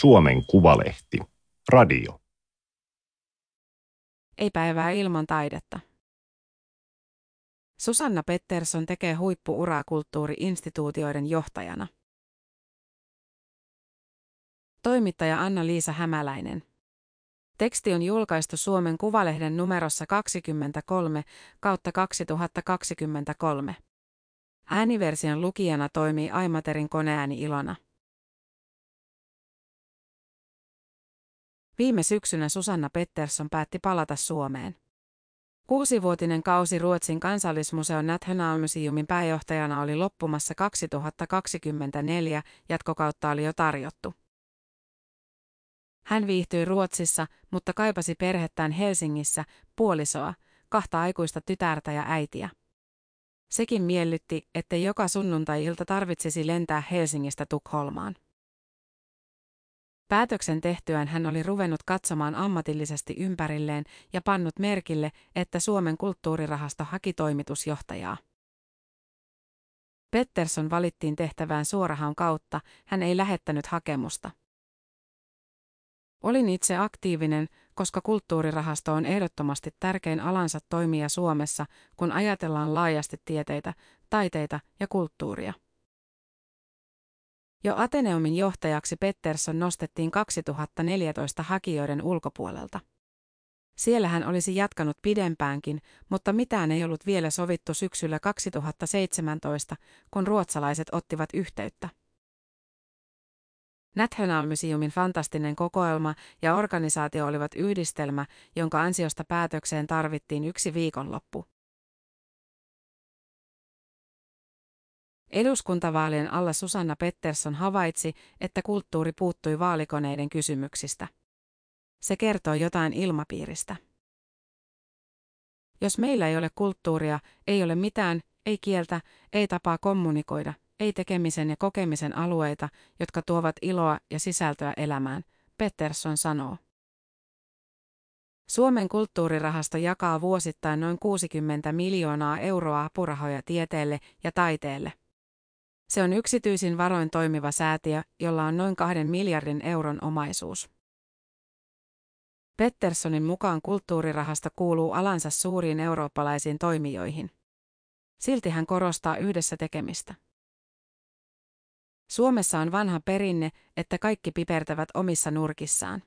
Suomen Kuvalehti. Radio. Ei päivää ilman taidetta. Susanna Pettersson tekee huippuuraa kulttuuriinstituutioiden johtajana. Toimittaja Anna-Liisa Hämäläinen. Teksti on julkaistu Suomen Kuvalehden numerossa 23 kautta 2023. Ääniversion lukijana toimii Aimaterin koneääni Ilona. Viime syksynä Susanna Pettersson päätti palata Suomeen. Kuusivuotinen kausi Ruotsin kansallismuseon Nationalmuseumin pääjohtajana oli loppumassa 2024, jatkokautta oli jo tarjottu. Hän viihtyi Ruotsissa, mutta kaipasi perhettään Helsingissä, puolisoa, kahta aikuista tytärtä ja äitiä. Sekin miellytti, ettei joka sunnuntai-ilta tarvitsisi lentää Helsingistä Tukholmaan. Päätöksen tehtyään hän oli ruvennut katsomaan ammatillisesti ympärilleen ja pannut merkille, että Suomen kulttuurirahasto haki toimitusjohtajaa. Pettersson valittiin tehtävään suorahan kautta, hän ei lähettänyt hakemusta. Olin itse aktiivinen, koska kulttuurirahasto on ehdottomasti tärkein alansa toimija Suomessa, kun ajatellaan laajasti tieteitä, taiteita ja kulttuuria. Jo Ateneumin johtajaksi Pettersson nostettiin 2014 hakijoiden ulkopuolelta. Siellä hän olisi jatkanut pidempäänkin, mutta mitään ei ollut vielä sovittu syksyllä 2017, kun ruotsalaiset ottivat yhteyttä. Nationalmuseumin fantastinen kokoelma ja organisaatio olivat yhdistelmä, jonka ansiosta päätökseen tarvittiin yksi viikonloppu. Eduskuntavaalien alla Susanna Pettersson havaitsi, että kulttuuri puuttui vaalikoneiden kysymyksistä. Se kertoo jotain ilmapiiristä. Jos meillä ei ole kulttuuria, ei ole mitään, ei kieltä, ei tapaa kommunikoida, ei tekemisen ja kokemisen alueita, jotka tuovat iloa ja sisältöä elämään, Pettersson sanoo. Suomen kulttuurirahasto jakaa vuosittain noin 60 miljoonaa euroa apurahoja tieteelle ja taiteelle. Se on yksityisin varoin toimiva säätiö, jolla on noin kahden miljardin euron omaisuus. Petterssonin mukaan kulttuurirahasta kuuluu alansa suuriin eurooppalaisiin toimijoihin. Silti hän korostaa yhdessä tekemistä. Suomessa on vanha perinne, että kaikki pipertävät omissa nurkissaan.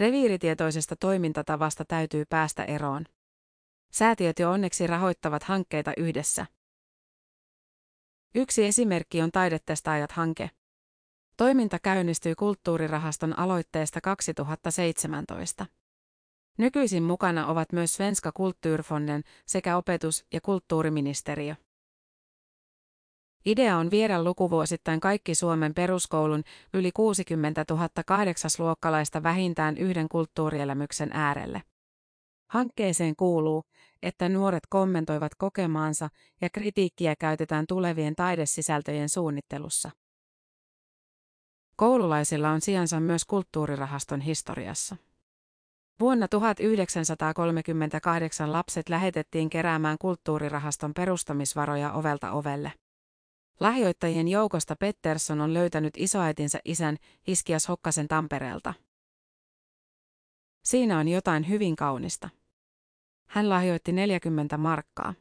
Reviiritietoisesta toimintatavasta täytyy päästä eroon. Säätiöt jo onneksi rahoittavat hankkeita yhdessä. Yksi esimerkki on Taidetestaajat-hanke. Toiminta käynnistyi kulttuurirahaston aloitteesta 2017. Nykyisin mukana ovat myös Svenska Kulturfonden sekä opetus- ja kulttuuriministeriö. Idea on viedä lukuvuosittain kaikki Suomen peruskoulun yli 60 000 kahdeksasluokkalaista vähintään yhden kulttuurielämyksen äärelle. Hankkeeseen kuuluu, että nuoret kommentoivat kokemaansa ja kritiikkiä käytetään tulevien taidesisältöjen suunnittelussa. Koululaisilla on sijansa myös kulttuurirahaston historiassa. Vuonna 1938 lapset lähetettiin keräämään kulttuurirahaston perustamisvaroja ovelta ovelle. Lahjoittajien joukosta Pettersson on löytänyt isoäitinsä isän Hiskias Hokkasen Tampereelta. Siinä on jotain hyvin kaunista. Hän lahjoitti 40 markkaa.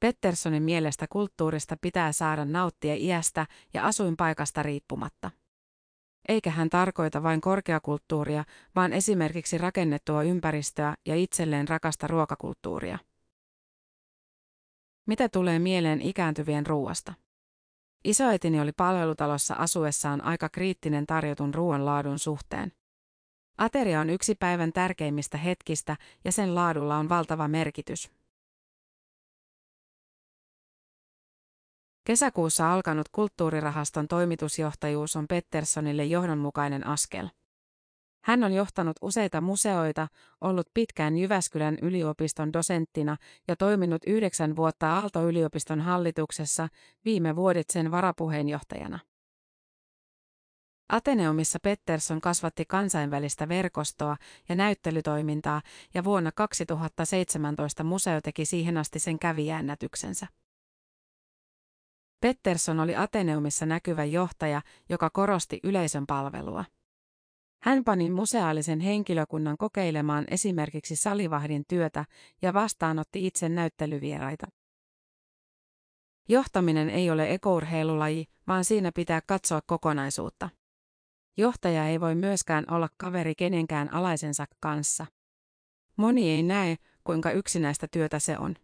Petterssonin mielestä kulttuurista pitää saada nauttia iästä ja asuinpaikasta riippumatta. Eikä hän tarkoita vain korkeakulttuuria, vaan esimerkiksi rakennettua ympäristöä ja itselleen rakasta ruokakulttuuria. Mitä tulee mieleen ikääntyvien ruuasta? Isoäitini oli palvelutalossa asuessaan aika kriittinen tarjotun ruoan laadun suhteen. Ateria on yksi päivän tärkeimmistä hetkistä ja sen laadulla on valtava merkitys. Kesäkuussa alkanut kulttuurirahaston toimitusjohtajuus on Petterssonille johdonmukainen askel. Hän on johtanut useita museoita, ollut pitkään Jyväskylän yliopiston dosenttina ja toiminut yhdeksän vuotta Aalto-yliopiston hallituksessa, viime vuodet sen varapuheenjohtajana. Ateneumissa Pettersson kasvatti kansainvälistä verkostoa ja näyttelytoimintaa ja vuonna 2017 museo teki siihen asti sen kävijännätyksensä. Pettersson oli Ateneumissa näkyvä johtaja, joka korosti yleisön palvelua. Hän pani museaalisen henkilökunnan kokeilemaan esimerkiksi salivahdin työtä ja vastaanotti itse näyttelyvieraita. Johtaminen ei ole ekourheilulaji, vaan siinä pitää katsoa kokonaisuutta. Johtaja ei voi myöskään olla kaveri kenenkään alaisensa kanssa. Moni ei näe, kuinka yksinäistä työtä se on.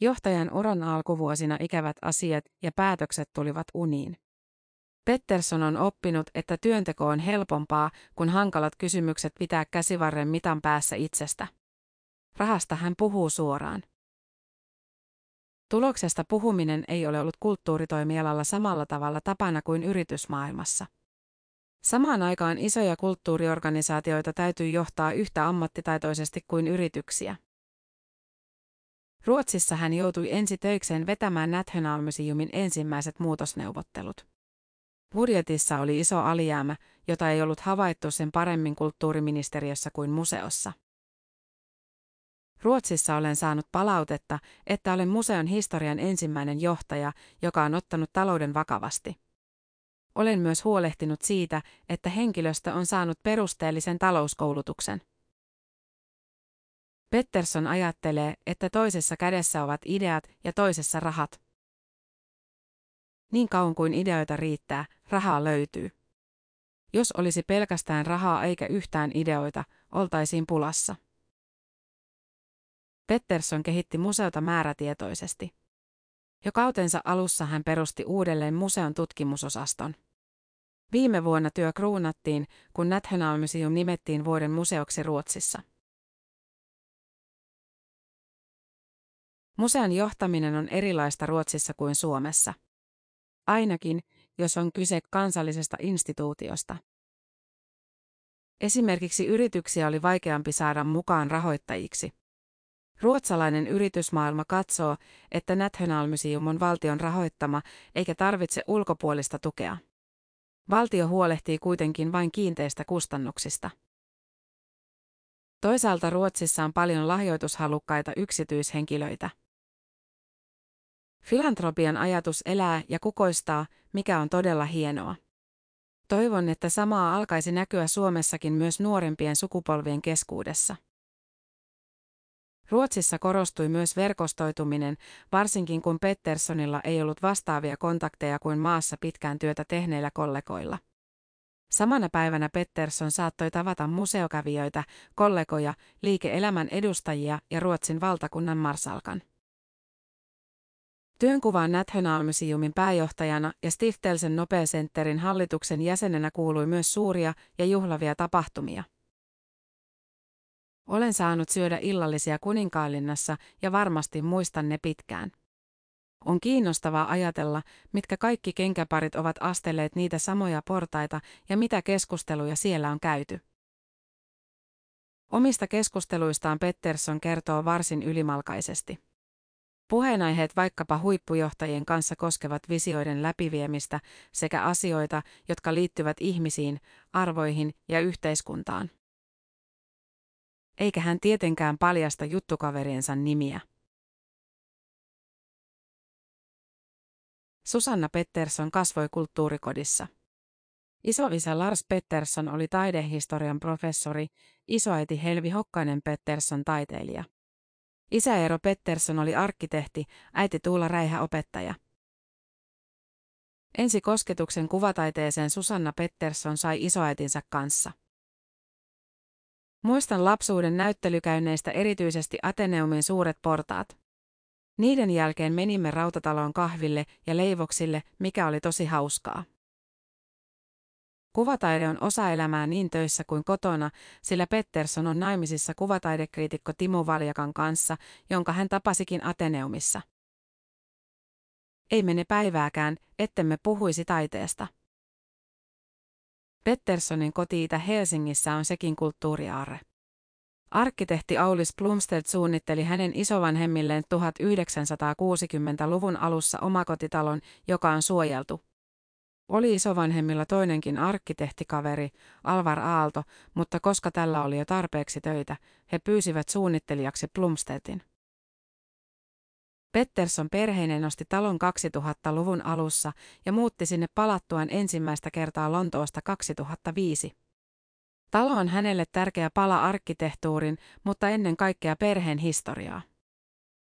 Johtajan uran alkuvuosina ikävät asiat ja päätökset tulivat uniin. Pettersson on oppinut, että työnteko on helpompaa, kun hankalat kysymykset pitää käsivarren mitan päässä itsestä. Rahasta hän puhuu suoraan. Tuloksesta puhuminen ei ole ollut kulttuuritoimialalla samalla tavalla tapana kuin yritysmaailmassa. Samaan aikaan isoja kulttuuriorganisaatioita täytyy johtaa yhtä ammattitaitoisesti kuin yrityksiä. Ruotsissa hän joutui ensi töikseen vetämään Nationalmuseumin ensimmäiset muutosneuvottelut. Budjetissa oli iso alijäämä, jota ei ollut havaittu sen paremmin kulttuuriministeriössä kuin museossa. Ruotsissa olen saanut palautetta, että olen museon historian ensimmäinen johtaja, joka on ottanut talouden vakavasti. Olen myös huolehtinut siitä, että henkilöstö on saanut perusteellisen talouskoulutuksen. Pettersson ajattelee, että toisessa kädessä ovat ideat ja toisessa rahat. Niin kauan kuin ideoita riittää, rahaa löytyy. Jos olisi pelkästään rahaa eikä yhtään ideoita, oltaisiin pulassa. Pettersson kehitti museota määrätietoisesti. Jo kautensa alussa hän perusti uudelleen museon tutkimusosaston. Viime vuonna työ kruunattiin, kun Nationalmuseum nimettiin vuoden museoksi Ruotsissa. Museon johtaminen on erilaista Ruotsissa kuin Suomessa. Ainakin, jos on kyse kansallisesta instituutiosta. Esimerkiksi yrityksiä oli vaikeampi saada mukaan rahoittajiksi. Ruotsalainen yritysmaailma katsoo, että Nationalmuseum on valtion rahoittama eikä tarvitse ulkopuolista tukea. Valtio huolehtii kuitenkin vain kiinteistä kustannuksista. Toisaalta Ruotsissa on paljon lahjoitushalukkaita yksityishenkilöitä. Filantropian ajatus elää ja kukoistaa, mikä on todella hienoa. Toivon, että samaa alkaisi näkyä Suomessakin myös nuorempien sukupolvien keskuudessa. Ruotsissa korostui myös verkostoituminen, varsinkin kun Petterssonilla ei ollut vastaavia kontakteja kuin maassa pitkään työtä tehneillä kollegoilla. Samana päivänä Pettersson saattoi tavata museokävijöitä, kollegoja, liike-elämän edustajia ja Ruotsin valtakunnan marsalkan. Työnkuvaan Nationalmuseumin pääjohtajana ja Stiftelsen Nobelcenterin hallituksen jäsenenä kuului myös suuria ja juhlavia tapahtumia. Olen saanut syödä illallisia kuninkaalinnassa ja varmasti muistan ne pitkään. On kiinnostavaa ajatella, mitkä kaikki kenkäparit ovat astelleet niitä samoja portaita ja mitä keskusteluja siellä on käyty. Omista keskusteluistaan Pettersson kertoo varsin ylimalkaisesti. Puheenaiheet vaikkapa huippujohtajien kanssa koskevat visioiden läpiviemistä sekä asioita, jotka liittyvät ihmisiin, arvoihin ja yhteiskuntaan. Eikä hän tietenkään paljasta juttukaveriensa nimiä. Susanna Pettersson kasvoi kulttuurikodissa. Isoisä Lars Pettersson oli taidehistorian professori, isoäiti Helvi Hokkainen Pettersson taiteilija. Isä Eero Pettersson oli arkkitehti, äiti Tuula Räihä opettaja. Ensi kosketuksen kuvataiteeseen Susanna Pettersson sai isoäitinsä kanssa. Muistan lapsuuden näyttelykäynneistä erityisesti Ateneumin suuret portaat. Niiden jälkeen menimme rautataloon kahville ja leivoksille, mikä oli tosi hauskaa. Kuvataide on osa elämää niin töissä kuin kotona, sillä Pettersson on naimisissa kuvataidekriitikko Timo Valjakan kanssa, jonka hän tapasikin Ateneumissa. Ei mene päivääkään, ettemme puhuisi taiteesta. Petterssonin koti-itä Helsingissä on sekin kulttuuriaarre. Arkkitehti Aulis Plumstead suunnitteli hänen isovanhemmilleen 1960-luvun alussa omakotitalon, joka on suojeltu. Oli isovanhemmilla toinenkin arkkitehtikaveri, Alvar Aalto, mutta koska tällä oli jo tarpeeksi töitä, he pyysivät suunnittelijaksi Plumstedin. Pettersson perheinen nosti talon 2000-luvun alussa ja muutti sinne palattuaan ensimmäistä kertaa Lontoosta 2005. Talo on hänelle tärkeä pala arkkitehtuurin, mutta ennen kaikkea perheen historiaa.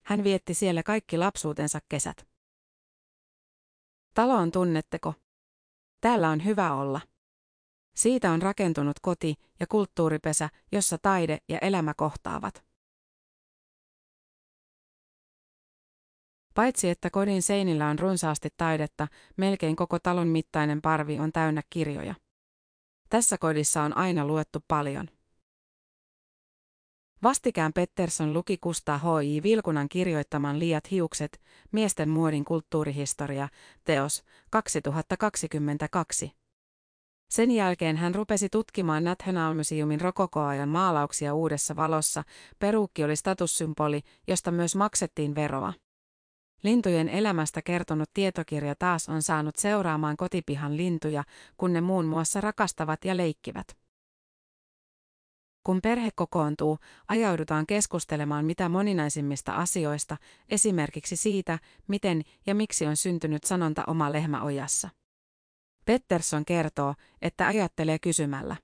Hän vietti siellä kaikki lapsuutensa kesät. Talo on tunnetteko? Täällä on hyvä olla. Siitä on rakentunut koti ja kulttuuripesä, jossa taide ja elämä kohtaavat. Paitsi että kodin seinillä on runsaasti taidetta, melkein koko talon mittainen parvi on täynnä kirjoja. Tässä kodissa on aina luettu paljon. Vastikään Pettersson luki Kustaa H.I. Vilkunan kirjoittaman Liat hiukset, miesten muodin kulttuurihistoria, teos, 2022. Sen jälkeen hän rupesi tutkimaan National Museumin rokokoajan maalauksia uudessa valossa. Peruukki oli statussymboli, josta myös maksettiin veroa. Lintujen elämästä kertonut tietokirja taas on saanut seuraamaan kotipihan lintuja, kun ne muun muassa rakastavat ja leikkivät. Kun perhe kokoontuu, ajaudutaan keskustelemaan mitä moninaisimmista asioista, esimerkiksi siitä, miten ja miksi on syntynyt sanonta oma lehmä ojassa. Pettersson kertoo, että ajattelee kysymällä.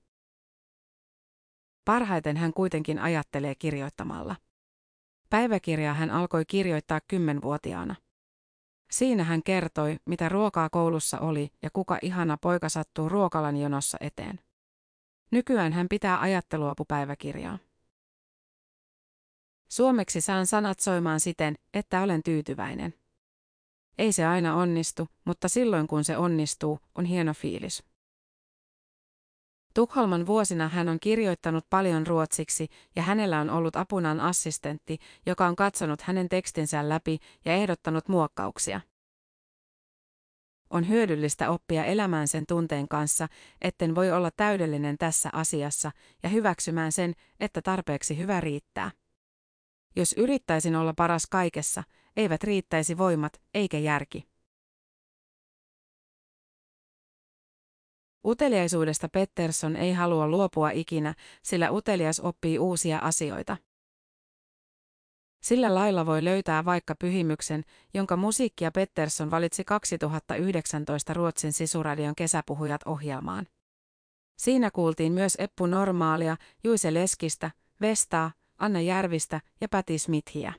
Parhaiten hän kuitenkin ajattelee kirjoittamalla. Päiväkirjaa hän alkoi kirjoittaa kymmenvuotiaana. Siinä hän kertoi, mitä ruokaa koulussa oli ja kuka ihana poika sattuu ruokalan jonossa eteen. Nykyään hän pitää ajatteluapupäiväkirjaa. Suomeksi saan sanat soimaan siten, että olen tyytyväinen. Ei se aina onnistu, mutta silloin kun se onnistuu, on hieno fiilis. Tukholman vuosina hän on kirjoittanut paljon ruotsiksi ja hänellä on ollut apunaan assistentti, joka on katsonut hänen tekstinsä läpi ja ehdottanut muokkauksia. On hyödyllistä oppia elämään sen tunteen kanssa, etten voi olla täydellinen tässä asiassa ja hyväksymään sen, että tarpeeksi hyvä riittää. Jos yrittäisin olla paras kaikessa, eivät riittäisi voimat eikä järki. Uteliaisuudesta Pettersson ei halua luopua ikinä, sillä utelias oppii uusia asioita. Sillä lailla voi löytää vaikka pyhimyksen, jonka musiikkia Pettersson valitsi 2019 Ruotsin sisuradion kesäpuhujat ohjelmaan. Siinä kuultiin myös Eppu Normaalia, Juise Leskistä, Vestaa, Anna Järvistä ja Päti Smithiä.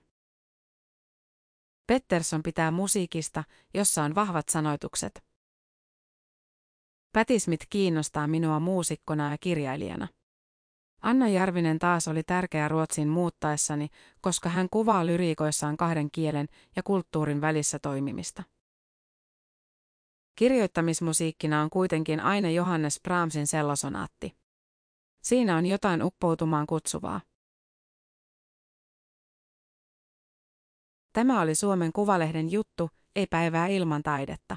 Pettersson pitää musiikista, jossa on vahvat sanoitukset. Pätismit kiinnostaa minua muusikkona ja kirjailijana. Anna Järvinen taas oli tärkeä Ruotsin muuttaessani, koska hän kuvaa lyriikoissaan kahden kielen ja kulttuurin välissä toimimista. Kirjoittamismusiikkina on kuitenkin aina Johannes Brahmsin sellosonaatti. Siinä on jotain uppoutumaan kutsuvaa. Tämä oli Suomen Kuvalehden juttu, ei päivää ilman taidetta.